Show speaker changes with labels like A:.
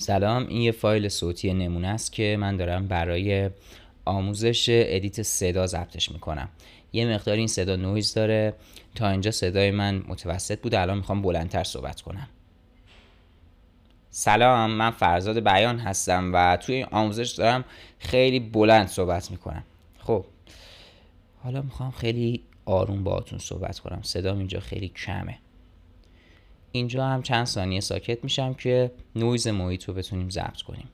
A: سلام این یه فایل صوتی نمونه است که من دارم برای آموزش ادیت صدا ضبطش می‌کنم. یه مقدار این صدا نویز داره. تا اینجا صدای من متوسط بوده. الان می‌خوام بلندتر صحبت کنم. سلام من فرزاد بیان هستم و توی این آموزش دارم خیلی بلند صحبت می‌کنم. خب حالا می‌خوام خیلی آروم باهاتون صحبت کنم. صدام اینجا خیلی کمه. اینجا هم چند ثانیه ساکت میشم که نویز محیط رو بتونیم ضبط کنیم.